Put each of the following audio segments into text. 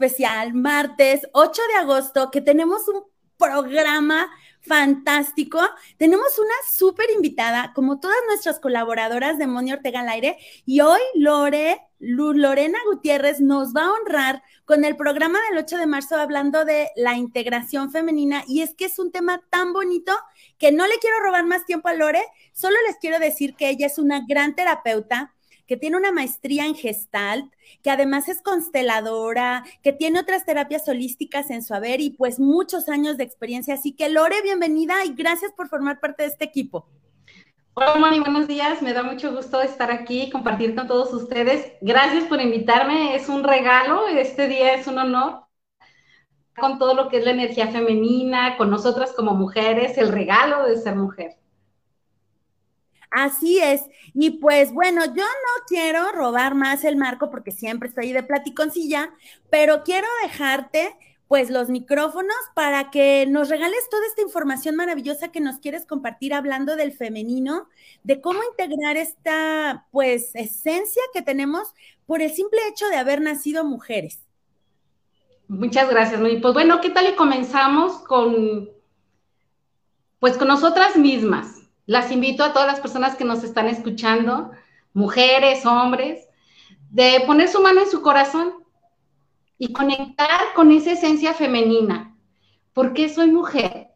especial martes 8 de agosto que tenemos un programa fantástico. Tenemos una súper invitada, como todas nuestras colaboradoras de Moni Ortega al aire, y hoy Lore, Lorena Gutiérrez nos va a honrar con el programa del 8 de marzo hablando de la integración femenina. Y es que es un tema tan bonito que no le quiero robar más tiempo a Lore, solo les quiero decir que ella es una gran terapeuta que tiene una maestría en Gestalt, que además es consteladora, que tiene otras terapias holísticas en su haber y pues muchos años de experiencia. Así que Lore, bienvenida y gracias por formar parte de este equipo. Hola Moni, buenos días. Me da mucho gusto estar aquí y compartir con todos ustedes. Gracias por invitarme. Es un regalo. Este día es un honor con todo lo que es la energía femenina, con nosotras como mujeres, el regalo de ser mujer. Así es. Y pues bueno, yo no quiero robar más el marco porque siempre estoy de platiconcilla, pero quiero dejarte pues los micrófonos para que nos regales toda esta información maravillosa que nos quieres compartir hablando del femenino, de cómo integrar esta pues esencia que tenemos por el simple hecho de haber nacido mujeres. Muchas gracias, Pues bueno, ¿qué tal y comenzamos con pues con nosotras mismas? Las invito a todas las personas que nos están escuchando, mujeres, hombres, de poner su mano en su corazón y conectar con esa esencia femenina. ¿Por qué soy mujer?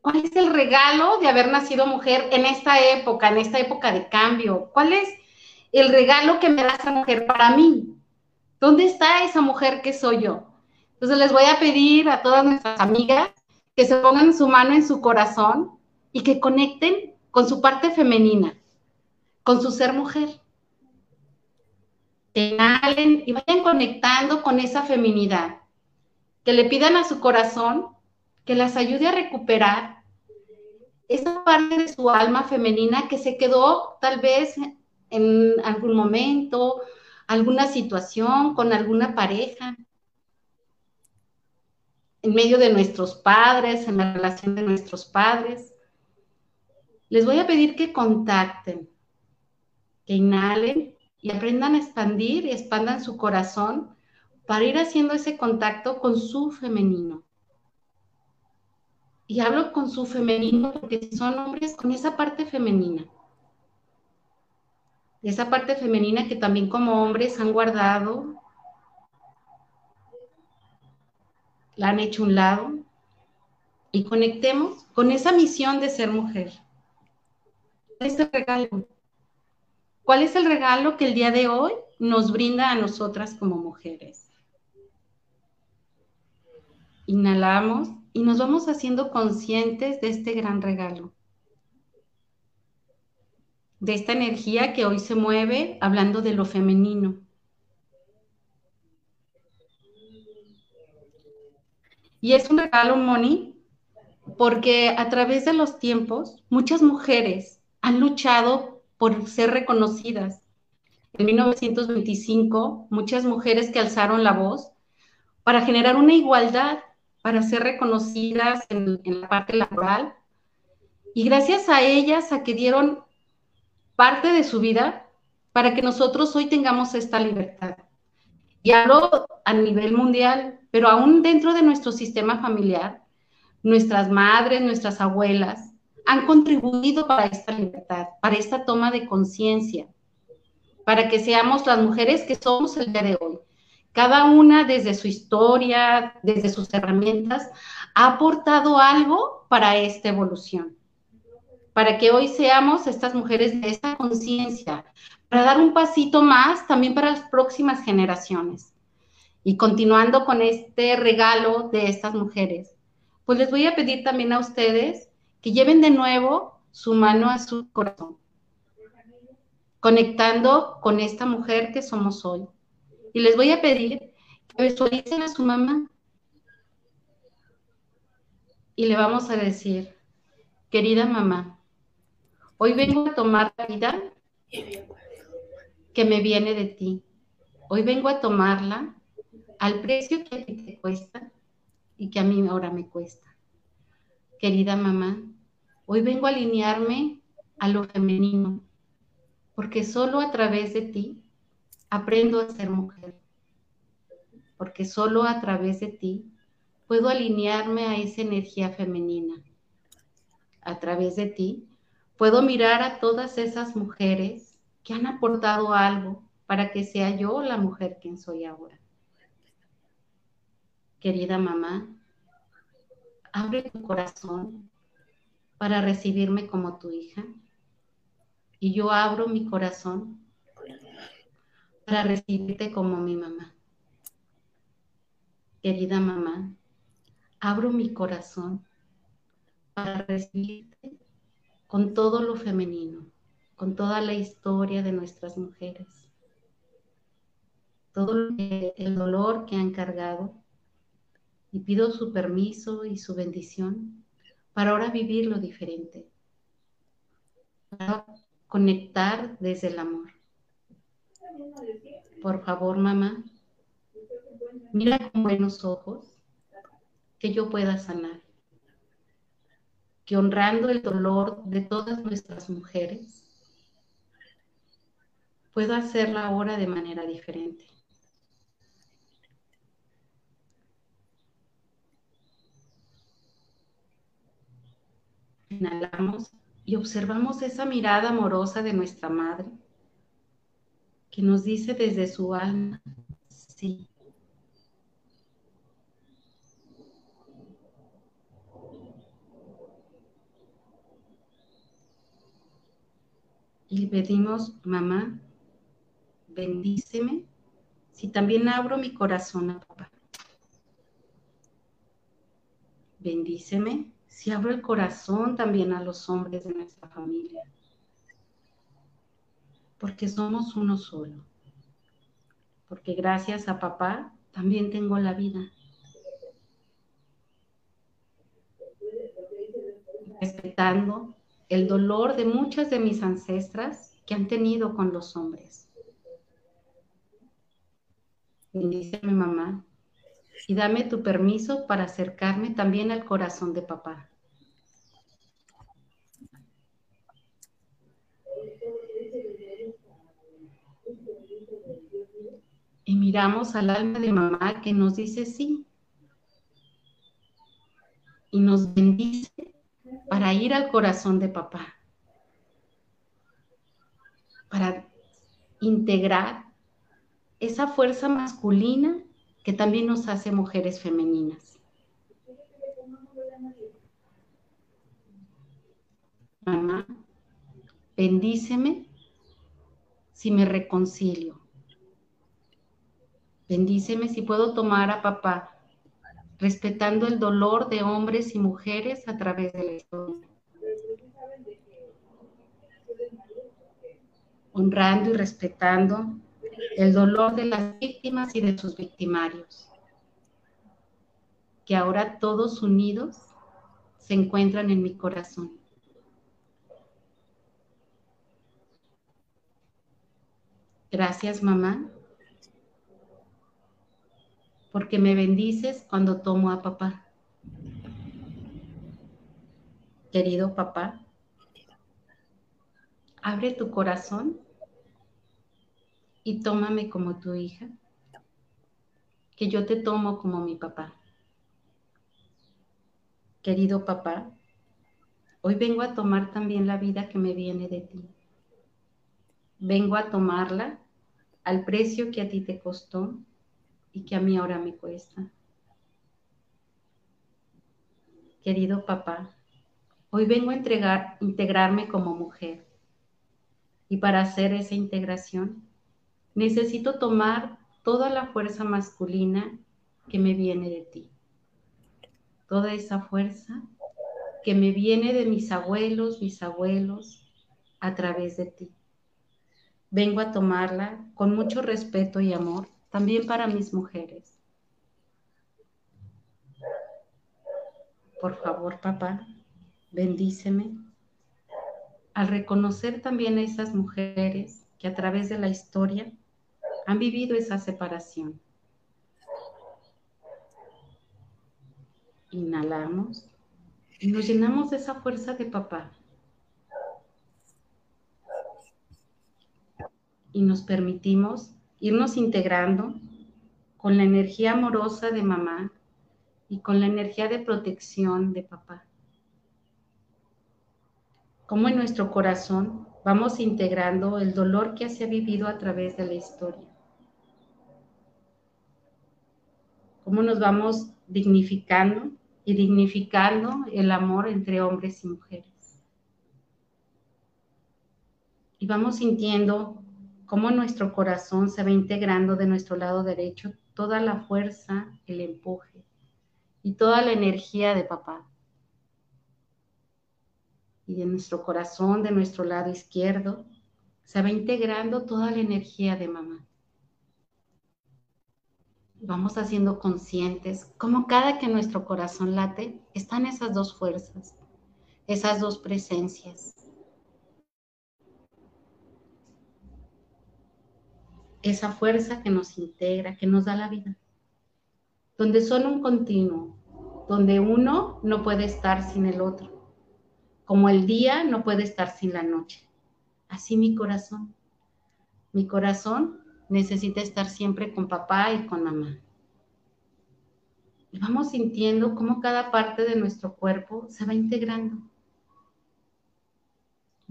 ¿Cuál es el regalo de haber nacido mujer en esta época, en esta época de cambio? ¿Cuál es el regalo que me da esa mujer para mí? ¿Dónde está esa mujer que soy yo? Entonces les voy a pedir a todas nuestras amigas que se pongan su mano en su corazón y que conecten con su parte femenina, con su ser mujer. Que y vayan conectando con esa feminidad. Que le pidan a su corazón que las ayude a recuperar esa parte de su alma femenina que se quedó tal vez en algún momento, alguna situación, con alguna pareja, en medio de nuestros padres, en la relación de nuestros padres les voy a pedir que contacten, que inhalen y aprendan a expandir y expandan su corazón para ir haciendo ese contacto con su femenino. Y hablo con su femenino porque son hombres con esa parte femenina. Esa parte femenina que también como hombres han guardado, la han hecho un lado. Y conectemos con esa misión de ser mujer es el regalo? ¿Cuál es el regalo que el día de hoy nos brinda a nosotras como mujeres? Inhalamos y nos vamos haciendo conscientes de este gran regalo, de esta energía que hoy se mueve hablando de lo femenino. Y es un regalo, Moni, porque a través de los tiempos, muchas mujeres han luchado por ser reconocidas. En 1925, muchas mujeres que alzaron la voz para generar una igualdad, para ser reconocidas en, la parte laboral. Y gracias a ellas, a que dieron parte de su vida para que nosotros hoy tengamos esta libertad. Y hablo a nivel mundial, pero aún dentro de nuestro sistema familiar, nuestras madres, nuestras abuelas, han contribuido para esta libertad, para esta toma de conciencia, para que seamos las mujeres que somos el día de hoy. Cada una desde su historia, desde sus herramientas, ha aportado algo para esta evolución, para que hoy seamos estas mujeres de esta conciencia, para dar un pasito más también para las próximas generaciones. Y continuando con este regalo de estas mujeres, pues les voy a pedir también a ustedes que lleven de nuevo su mano a su corazón, conectando con esta mujer que somos hoy. Y les voy a pedir que visualicen a su mamá y le vamos a decir, querida mamá, hoy vengo a tomar la vida que me viene de ti. Hoy vengo a tomarla al precio que a ti te cuesta y que a mí ahora me cuesta querida mamá, hoy vengo a alinearme a lo femenino, porque solo a través de ti aprendo a ser mujer, porque solo a través de ti puedo alinearme a esa energía femenina. A través de ti puedo mirar a todas esas mujeres que han aportado algo para que sea yo la mujer quien soy ahora. Querida mamá, abre tu corazón para recibirme como tu hija. Y yo abro mi corazón para recibirte como mi mamá. Querida mamá, abro mi corazón para recibirte con todo lo femenino, con toda la historia de nuestras mujeres, todo el dolor que han cargado. Y pido su permiso y su bendición para ahora vivir lo diferente, para conectar desde el amor. Por favor, mamá, mira con buenos ojos que yo pueda sanar, que honrando el dolor de todas nuestras mujeres, puedo hacerlo ahora de manera diferente. Inhalamos y observamos esa mirada amorosa de nuestra madre que nos dice desde su alma, sí. Y pedimos, mamá, bendíceme si también abro mi corazón a papá. Bendíceme si abro el corazón también a los hombres de nuestra familia. Porque somos uno solo. Porque gracias a papá también tengo la vida. Respetando el dolor de muchas de mis ancestras que han tenido con los hombres. Bendice mi mamá y dame tu permiso para acercarme también al corazón de papá. Y miramos al alma de mamá que nos dice sí. Y nos bendice para ir al corazón de papá. Para integrar esa fuerza masculina que también nos hace mujeres femeninas. Mamá, bendíceme si me reconcilio. Bendíceme si puedo tomar a papá, respetando el dolor de hombres y mujeres a través de la historia. Honrando y respetando el dolor de las víctimas y de sus victimarios, que ahora todos unidos se encuentran en mi corazón. Gracias, mamá, porque me bendices cuando tomo a papá. Querido papá, abre tu corazón y tómame como tu hija, que yo te tomo como mi papá. Querido papá, hoy vengo a tomar también la vida que me viene de ti. Vengo a tomarla al precio que a ti te costó y que a mí ahora me cuesta. Querido papá, hoy vengo a entregar, integrarme como mujer. Y para hacer esa integración, necesito tomar toda la fuerza masculina que me viene de ti. Toda esa fuerza que me viene de mis abuelos, mis abuelos, a través de ti. Vengo a tomarla con mucho respeto y amor, también para mis mujeres. Por favor, papá, bendíceme al reconocer también a esas mujeres que a través de la historia han vivido esa separación. Inhalamos y nos llenamos de esa fuerza de papá. Y nos permitimos irnos integrando con la energía amorosa de mamá y con la energía de protección de papá. Como en nuestro corazón vamos integrando el dolor que se ha vivido a través de la historia. Cómo nos vamos dignificando y dignificando el amor entre hombres y mujeres. Y vamos sintiendo cómo nuestro corazón se va integrando de nuestro lado derecho toda la fuerza, el empuje y toda la energía de papá. Y de nuestro corazón, de nuestro lado izquierdo, se va integrando toda la energía de mamá. Vamos haciendo conscientes cómo cada que nuestro corazón late están esas dos fuerzas, esas dos presencias. esa fuerza que nos integra, que nos da la vida, donde son un continuo, donde uno no puede estar sin el otro, como el día no puede estar sin la noche. Así mi corazón. Mi corazón necesita estar siempre con papá y con mamá. Y vamos sintiendo cómo cada parte de nuestro cuerpo se va integrando,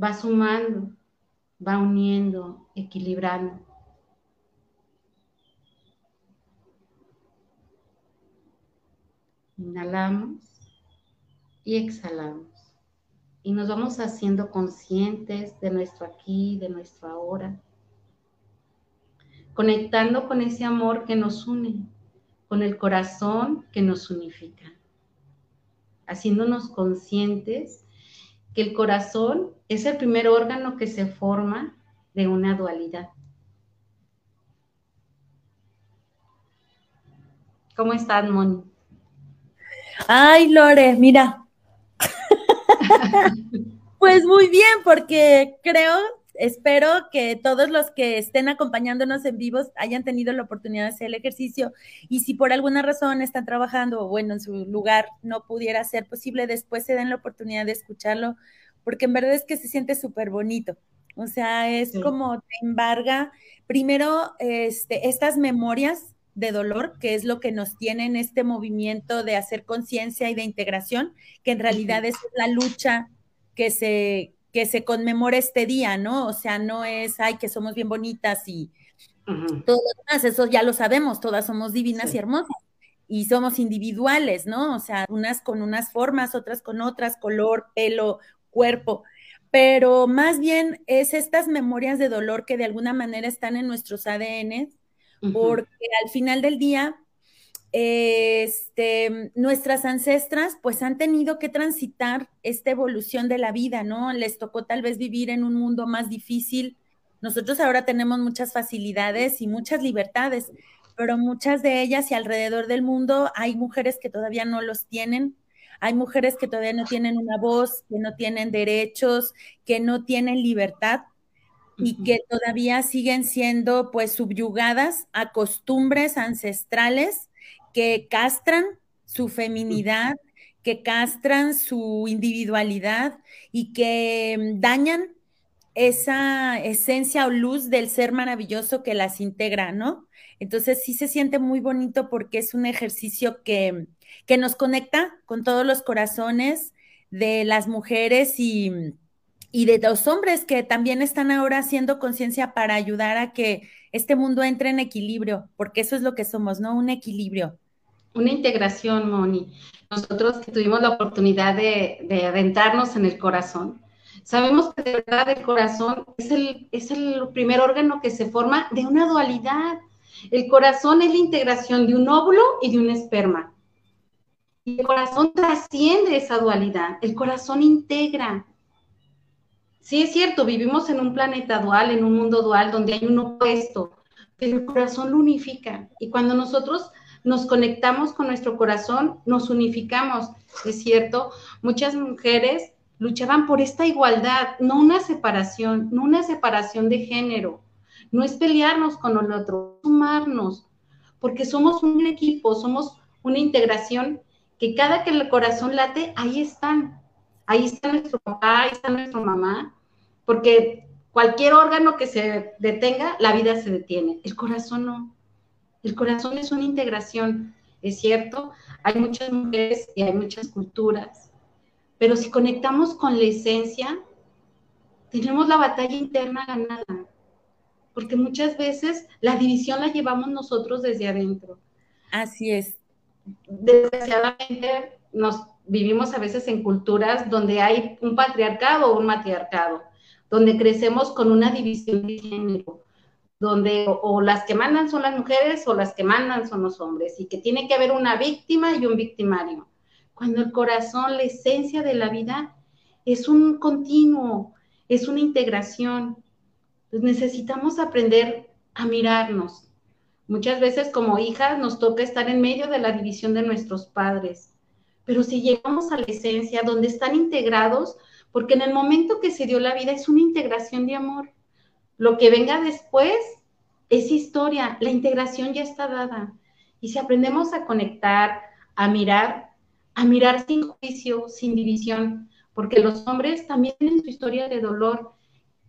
va sumando, va uniendo, equilibrando. Inhalamos y exhalamos. Y nos vamos haciendo conscientes de nuestro aquí, de nuestro ahora. Conectando con ese amor que nos une, con el corazón que nos unifica. Haciéndonos conscientes que el corazón es el primer órgano que se forma de una dualidad. ¿Cómo estás, Moni? Ay, Lore, mira. pues muy bien, porque creo, espero que todos los que estén acompañándonos en vivos hayan tenido la oportunidad de hacer el ejercicio y si por alguna razón están trabajando o bueno, en su lugar no pudiera ser posible, después se den la oportunidad de escucharlo, porque en verdad es que se siente súper bonito. O sea, es como te embarga primero este, estas memorias de dolor, que es lo que nos tiene en este movimiento de hacer conciencia y de integración, que en realidad es la lucha que se, que se conmemora este día, ¿no? O sea, no es, ay, que somos bien bonitas y todo lo demás, eso ya lo sabemos, todas somos divinas y hermosas y somos individuales, ¿no? O sea, unas con unas formas, otras con otras, color, pelo, cuerpo, pero más bien es estas memorias de dolor que de alguna manera están en nuestros ADN porque al final del día, este, nuestras ancestras pues han tenido que transitar esta evolución de la vida, ¿no? Les tocó tal vez vivir en un mundo más difícil. Nosotros ahora tenemos muchas facilidades y muchas libertades, pero muchas de ellas y alrededor del mundo hay mujeres que todavía no los tienen. Hay mujeres que todavía no tienen una voz, que no tienen derechos, que no tienen libertad y que todavía siguen siendo pues subyugadas a costumbres ancestrales que castran su feminidad, que castran su individualidad y que mm, dañan esa esencia o luz del ser maravilloso que las integra, ¿no? Entonces sí se siente muy bonito porque es un ejercicio que, que nos conecta con todos los corazones de las mujeres y, y de los hombres que también están ahora haciendo conciencia para ayudar a que este mundo entre en equilibrio, porque eso es lo que somos, ¿no? Un equilibrio. Una integración, Moni. Nosotros que tuvimos la oportunidad de, de adentrarnos en el corazón, sabemos que de verdad el corazón es el, es el primer órgano que se forma de una dualidad. El corazón es la integración de un óvulo y de un esperma. Y el corazón trasciende esa dualidad. El corazón integra. Sí, es cierto, vivimos en un planeta dual, en un mundo dual donde hay un opuesto, pero el corazón lo unifica. Y cuando nosotros nos conectamos con nuestro corazón, nos unificamos. Es cierto, muchas mujeres luchaban por esta igualdad, no una separación, no una separación de género. No es pelearnos con el otro, sumarnos, porque somos un equipo, somos una integración que cada que el corazón late, ahí están. Ahí está nuestro papá, ahí está nuestra mamá, porque cualquier órgano que se detenga, la vida se detiene. El corazón no. El corazón es una integración, es cierto, hay muchas mujeres y hay muchas culturas, pero si conectamos con la esencia, tenemos la batalla interna ganada, porque muchas veces la división la llevamos nosotros desde adentro. Así es. Desgraciadamente nos vivimos a veces en culturas donde hay un patriarcado o un matriarcado, donde crecemos con una división de género, donde o, las que mandan son las mujeres o las que mandan son los hombres, y que tiene que haber una víctima y un victimario. Cuando el corazón, la esencia de la vida, es un continuo, es una integración. Pues necesitamos aprender a mirarnos. Muchas veces como hijas nos toca estar en medio de la división de nuestros padres, pero si llegamos a la esencia donde están integrados, porque en el momento que se dio la vida es una integración de amor. Lo que venga después es historia, la integración ya está dada. Y si aprendemos a conectar, a mirar, a mirar sin juicio, sin división, porque los hombres también tienen su historia de dolor,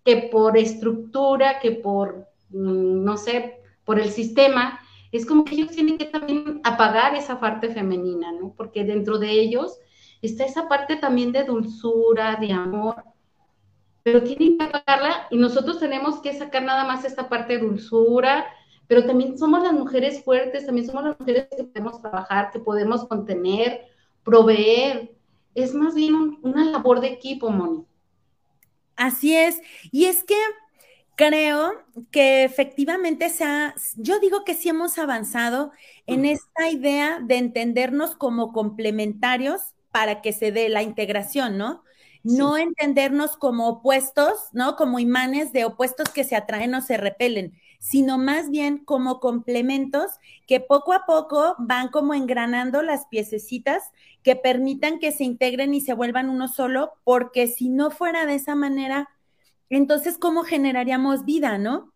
que por estructura, que por, mm, no sé, por el sistema, es como que ellos tienen que también apagar esa parte femenina, ¿no? Porque dentro de ellos está esa parte también de dulzura, de amor, pero tienen que apagarla y nosotros tenemos que sacar nada más esta parte de dulzura, pero también somos las mujeres fuertes, también somos las mujeres que podemos trabajar, que podemos contener, proveer. Es más bien una labor de equipo, Moni. Así es. Y es que creo que efectivamente se ha, yo digo que sí hemos avanzado en esta idea de entendernos como complementarios para que se dé la integración, ¿no? No entendernos como opuestos, ¿no? Como imanes de opuestos que se atraen o se repelen, sino más bien como complementos que poco a poco van como engranando las piececitas que permitan que se integren y se vuelvan uno solo, porque si no fuera de esa manera, entonces, ¿cómo generaríamos vida, no?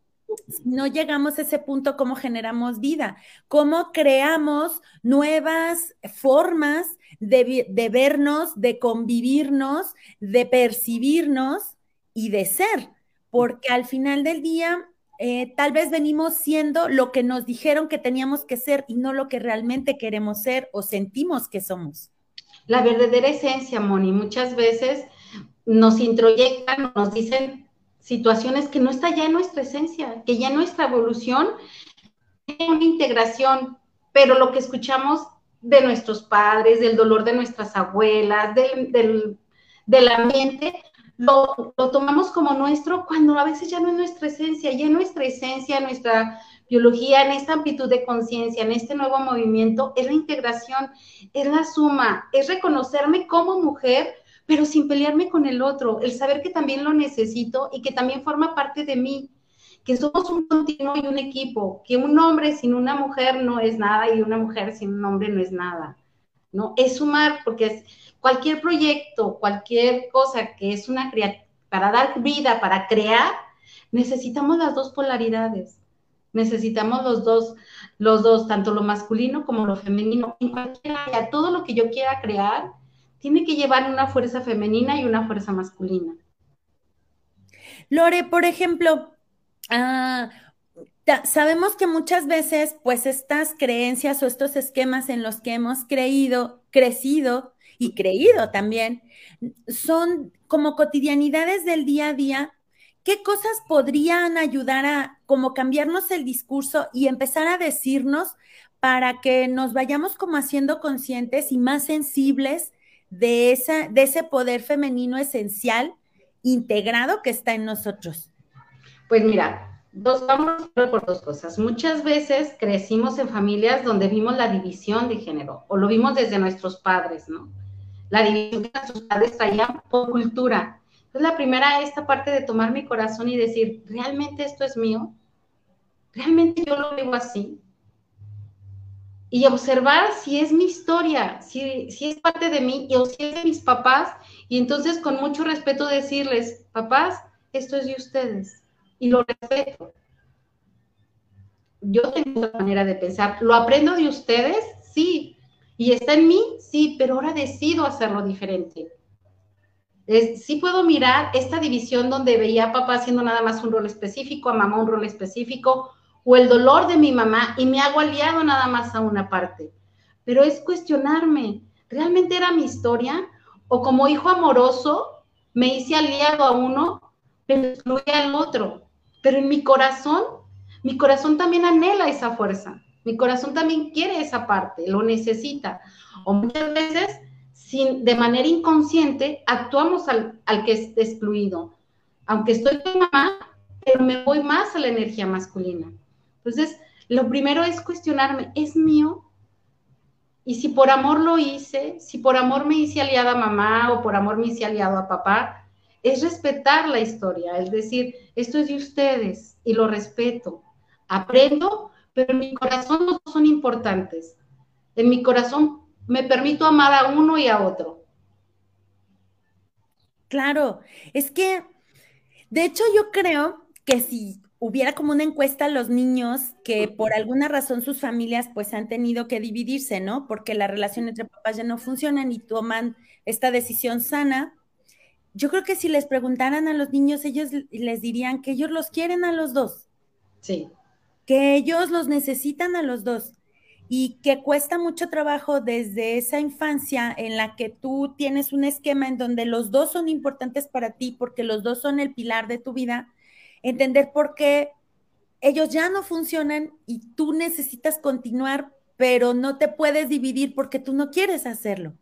No llegamos a ese punto, ¿cómo generamos vida? ¿Cómo creamos nuevas formas de, vernos, de convivirnos, de percibirnos y de ser, porque al final del día eh, tal vez venimos siendo lo que nos dijeron que teníamos que ser y no lo que realmente queremos ser o sentimos que somos. La verdadera esencia, Moni, muchas veces nos introyectan, nos dicen situaciones que no está ya en nuestra esencia, que ya nuestra evolución tiene una integración, pero lo que escuchamos de nuestros padres, del dolor de nuestras abuelas, del, del, ambiente, lo, lo, tomamos como nuestro cuando a veces ya no es nuestra esencia, ya nuestra esencia, nuestra biología, en esta amplitud de conciencia, en este nuevo movimiento, es la integración, es la suma, es reconocerme como mujer, pero sin pelearme con el otro, el saber que también lo necesito y que también forma parte de mí que somos un continuo y un equipo, que un hombre sin una mujer no es nada y una mujer sin un hombre no es nada, ¿no? Es sumar, porque es cualquier proyecto, cualquier cosa que es una para dar vida, para crear, necesitamos las dos polaridades. Necesitamos los dos, los dos, tanto lo masculino como lo femenino. En cualquier área, todo lo que yo quiera crear tiene que llevar una fuerza femenina y una fuerza masculina. Lore, por ejemplo, Ah, sabemos que muchas veces, pues estas creencias o estos esquemas en los que hemos creído, crecido y creído también, son como cotidianidades del día a día. ¿Qué cosas podrían ayudar a como cambiarnos el discurso y empezar a decirnos para que nos vayamos como haciendo conscientes y más sensibles de, esa, de ese poder femenino esencial integrado que está en nosotros? Pues mira, dos, vamos por dos cosas. Muchas veces crecimos en familias donde vimos la división de género, o lo vimos desde nuestros padres, ¿no? La división que nuestros padres traían por cultura. Entonces, la primera, esta parte de tomar mi corazón y decir, ¿realmente esto es mío? ¿Realmente yo lo vivo así? Y observar si es mi historia, si, si es parte de mí o si es de mis papás. Y entonces, con mucho respeto, decirles, papás, esto es de ustedes y lo respeto. Yo tengo una manera de pensar. ¿Lo aprendo de ustedes? Sí. ¿Y está en mí? Sí, pero ahora decido hacerlo diferente. sí puedo mirar esta división donde veía a papá haciendo nada más un rol específico, a mamá un rol específico, o el dolor de mi mamá y me hago aliado nada más a una parte. Pero es cuestionarme, ¿realmente era mi historia? O como hijo amoroso, me hice aliado a uno, pero excluí al otro. Pero en mi corazón, mi corazón también anhela esa fuerza. Mi corazón también quiere esa parte, lo necesita. O muchas veces, sin, de manera inconsciente, actuamos al, al que es excluido. Aunque estoy con mamá, pero me voy más a la energía masculina. Entonces, lo primero es cuestionarme, ¿es mío? Y si por amor lo hice, si por amor me hice aliada a mamá o por amor me hice aliado a papá, es respetar la historia, es decir, esto es de ustedes y lo respeto. Aprendo, pero en mi corazón no son importantes. En mi corazón me permito amar a uno y a otro. Claro, es que, de hecho, yo creo que si hubiera como una encuesta a los niños que por alguna razón sus familias pues han tenido que dividirse, ¿no? Porque la relación entre papás ya no funcionan y toman esta decisión sana. Yo creo que si les preguntaran a los niños, ellos les dirían que ellos los quieren a los dos. Sí. Que ellos los necesitan a los dos y que cuesta mucho trabajo desde esa infancia en la que tú tienes un esquema en donde los dos son importantes para ti porque los dos son el pilar de tu vida entender por qué ellos ya no funcionan y tú necesitas continuar, pero no te puedes dividir porque tú no quieres hacerlo.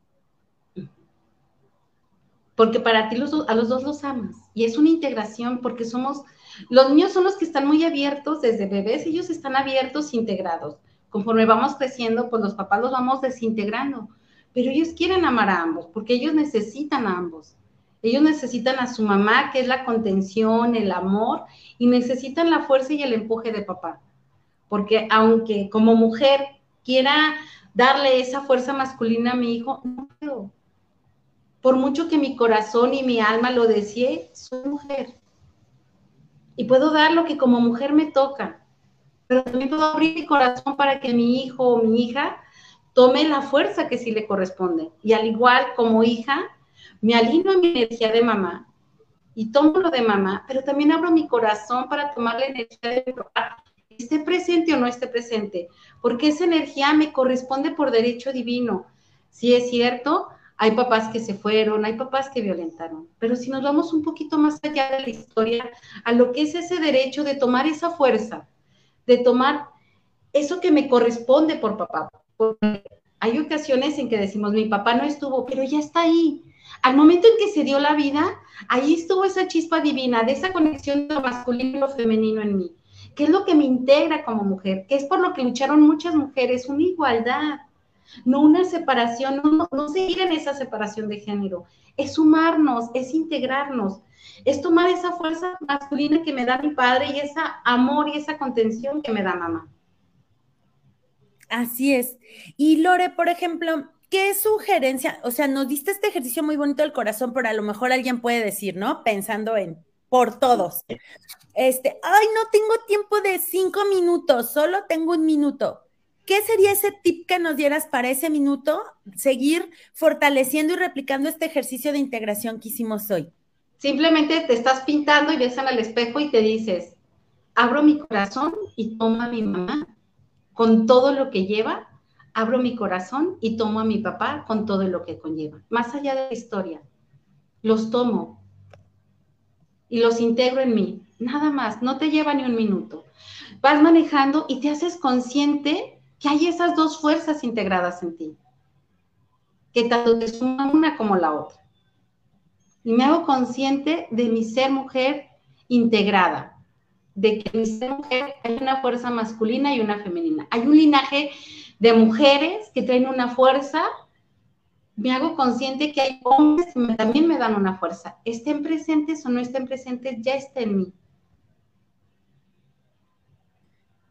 Porque para ti los, a los dos los amas y es una integración porque somos, los niños son los que están muy abiertos desde bebés, ellos están abiertos, integrados. Conforme vamos creciendo, pues los papás los vamos desintegrando, pero ellos quieren amar a ambos porque ellos necesitan a ambos. Ellos necesitan a su mamá, que es la contención, el amor, y necesitan la fuerza y el empuje de papá. Porque aunque como mujer quiera darle esa fuerza masculina a mi hijo, no puedo. Por mucho que mi corazón y mi alma lo desee, soy mujer. Y puedo dar lo que como mujer me toca. Pero también puedo abrir mi corazón para que mi hijo o mi hija tome la fuerza que sí le corresponde. Y al igual como hija, me alineo a mi energía de mamá y tomo lo de mamá, pero también abro mi corazón para tomar la energía de papá, esté presente o no esté presente, porque esa energía me corresponde por derecho divino. Si es cierto, hay papás que se fueron, hay papás que violentaron, pero si nos vamos un poquito más allá de la historia, a lo que es ese derecho de tomar esa fuerza, de tomar eso que me corresponde por papá. Porque hay ocasiones en que decimos, mi papá no estuvo, pero ya está ahí. Al momento en que se dio la vida, ahí estuvo esa chispa divina de esa conexión de lo masculino y lo femenino en mí, que es lo que me integra como mujer, que es por lo que lucharon muchas mujeres, una igualdad, no una separación, no, no seguir en esa separación de género, es sumarnos, es integrarnos, es tomar esa fuerza masculina que me da mi padre y ese amor y esa contención que me da mamá. Así es. Y Lore, por ejemplo, ¿qué sugerencia? O sea, nos diste este ejercicio muy bonito del corazón, pero a lo mejor alguien puede decir, ¿no? Pensando en por todos. Este, ay, no tengo tiempo de cinco minutos, solo tengo un minuto. ¿Qué sería ese tip que nos dieras para ese minuto? Seguir fortaleciendo y replicando este ejercicio de integración que hicimos hoy. Simplemente te estás pintando y ves al espejo y te dices, abro mi corazón y toma mi mamá con todo lo que lleva abro mi corazón y tomo a mi papá con todo lo que conlleva. Más allá de la historia, los tomo y los integro en mí. Nada más, no te lleva ni un minuto. Vas manejando y te haces consciente que hay esas dos fuerzas integradas en ti, que tanto te suman una como la otra. Y me hago consciente de mi ser mujer integrada, de que en mi ser mujer hay una fuerza masculina y una femenina. Hay un linaje de mujeres que traen una fuerza, me hago consciente que hay hombres que también me dan una fuerza. Estén presentes o no estén presentes, ya está en mí.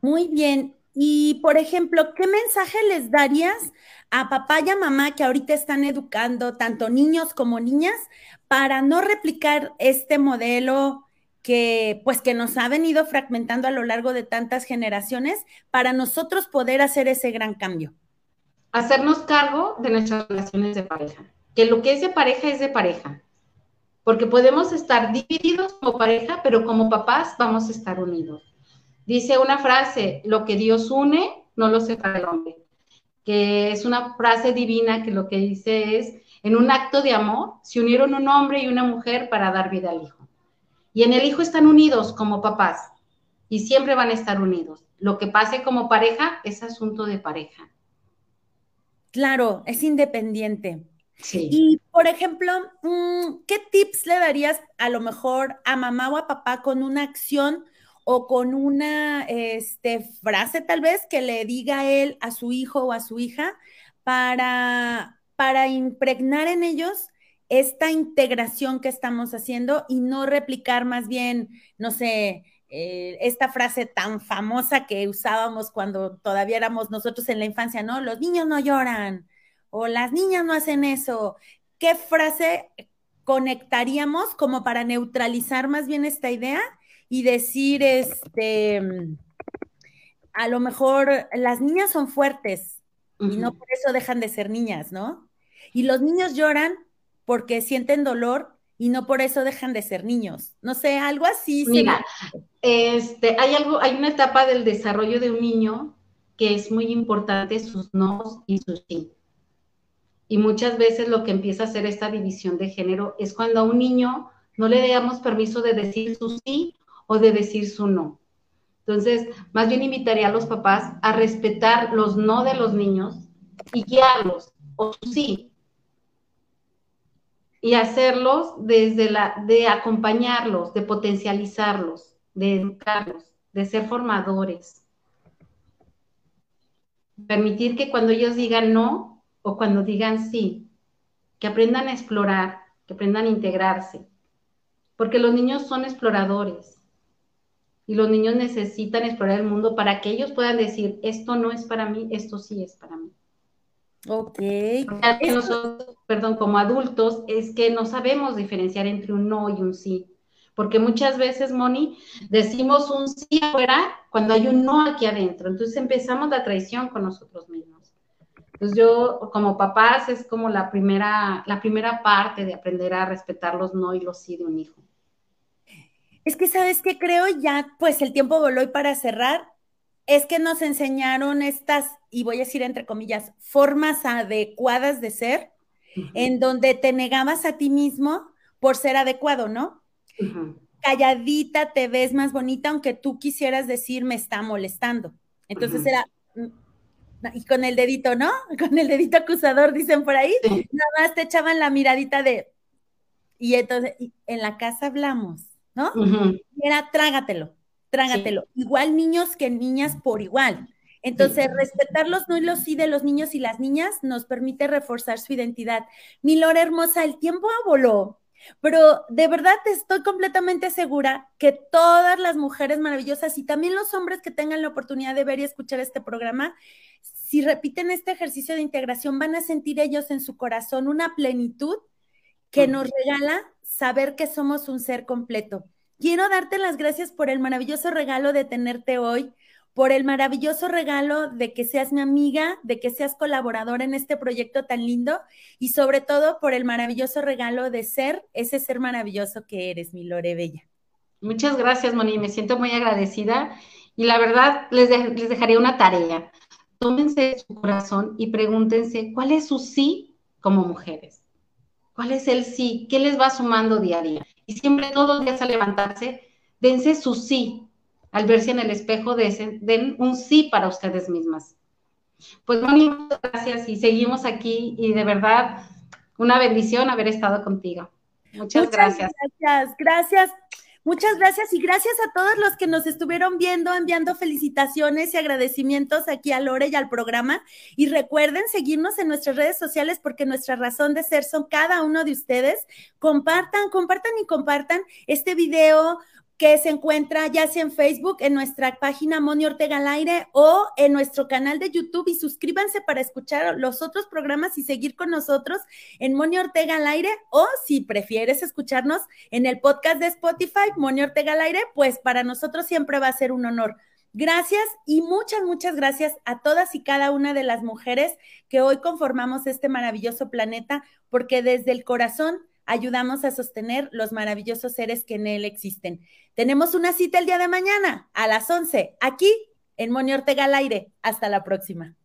Muy bien. Y, por ejemplo, ¿qué mensaje les darías a papá y a mamá que ahorita están educando tanto niños como niñas para no replicar este modelo que pues que nos ha venido fragmentando a lo largo de tantas generaciones para nosotros poder hacer ese gran cambio. Hacernos cargo de nuestras relaciones de pareja, que lo que es de pareja es de pareja. porque podemos estar divididos como pareja, pero como papás vamos a estar unidos. Dice una frase, lo que Dios une, no lo separa el hombre, que es una frase divina que lo que dice es, en un acto de amor, se unieron un hombre y una mujer para dar vida al hijo. Y en el hijo están unidos como papás y siempre van a estar unidos. Lo que pase como pareja es asunto de pareja. Claro, es independiente. Sí. Y, por ejemplo, mm, ¿qué tips le darías a lo mejor a mamá o a papá con una acción o con una este, frase tal vez que le diga él a su hijo o a su hija para, para impregnar en ellos esta integración que estamos haciendo y no replicar más bien, no sé, eh, esta frase tan famosa que usábamos cuando todavía éramos nosotros en la infancia, ¿no? Los niños no lloran o las niñas no hacen eso. ¿Qué frase conectaríamos como para neutralizar más bien esta idea y decir, este, a lo mejor las niñas son fuertes y no por eso dejan de ser niñas, ¿no? Y los niños lloran porque sienten dolor y no por eso dejan de ser niños. No sé, algo así. Mira, este, hay algo, hay una etapa del desarrollo de un niño que es muy importante, sus no y sus sí. Y muchas veces lo que empieza a hacer esta división de género es cuando a un niño no le damos permiso de decir su sí o de decir su no. Entonces, más bien invitaría a los papás a respetar los no de los niños y guiarlos, o su sí, y hacerlos desde la, de acompañarlos, de potencializarlos, de educarlos, de ser formadores. Permitir que cuando ellos digan no o cuando digan sí, que aprendan a explorar, que aprendan a integrarse, porque los niños son exploradores y los niños necesitan explorar el mundo para que ellos puedan decir, esto no es para mí, esto sí es para mí. Ok. Nosotros, perdón, como adultos, es que no sabemos diferenciar entre un no y un sí. Porque muchas veces, Moni, decimos un sí afuera cuando hay un no aquí adentro. Entonces empezamos la traición con nosotros mismos. Entonces yo, como papás, es como la primera, la primera parte de aprender a respetar los no y los sí de un hijo. Es que, ¿sabes qué? Creo ya, pues el tiempo voló y para cerrar, es que nos enseñaron estas, y voy a decir entre comillas, formas adecuadas de ser, en donde te negabas a ti mismo por ser adecuado, ¿no? Calladita te ves más bonita, aunque tú quisieras decir me está molestando. Entonces era, mm, y con el dedito, ¿no? Con el dedito acusador, dicen por ahí, nada más te echaban la miradita de, y entonces, en la casa hablamos, ¿no? Y era trágatelo, trágatelo. Igual niños que niñas por igual. Entonces, respetar los no y los sí de los niños y las niñas nos permite reforzar su identidad. Mi Lore hermosa, el tiempo voló, pero de verdad estoy completamente segura que todas las mujeres maravillosas y también los hombres que tengan la oportunidad de ver y escuchar este programa, si repiten este ejercicio de integración, van a sentir ellos en su corazón una plenitud que nos regala saber que somos un ser completo. Quiero darte las gracias por el maravilloso regalo de tenerte hoy, por el maravilloso regalo de que seas mi amiga, de que seas colaboradora en este proyecto tan lindo y sobre todo por el maravilloso regalo de ser ese ser maravilloso que eres, mi Lore Bella. Muchas gracias, Moni, me siento muy agradecida y la verdad les, les dejaría una tarea. Tómense su corazón y pregúntense cuál es su sí como mujeres. ¿Cuál es el sí? ¿Qué les va sumando día a día? Y siempre todos los días al levantarse, dense su sí. Al verse en el espejo, den un sí para ustedes mismas. Pues muchas gracias y seguimos aquí y de verdad una bendición haber estado contigo. Muchas, gracias. Gracias, gracias. Muchas gracias y gracias a todos los que nos estuvieron viendo, enviando felicitaciones y agradecimientos aquí a Lore y al programa. Y recuerden seguirnos en nuestras redes sociales porque nuestra razón de ser son cada uno de ustedes. Compartan, compartan y compartan este video que se encuentra ya sea en Facebook, en nuestra página Moni Ortega al aire o en nuestro canal de YouTube y suscríbanse para escuchar los otros programas y seguir con nosotros en Moni Ortega al aire o si prefieres escucharnos en el podcast de Spotify, Moni Ortega al aire, pues para nosotros siempre va a ser un honor. Gracias y muchas, muchas gracias a todas y cada una de las mujeres que hoy conformamos este maravilloso planeta, porque desde el corazón ayudamos a sostener los maravillosos seres que en él existen. Tenemos una cita el día de mañana a las 11, aquí en Moni Ortega al aire. Hasta la próxima.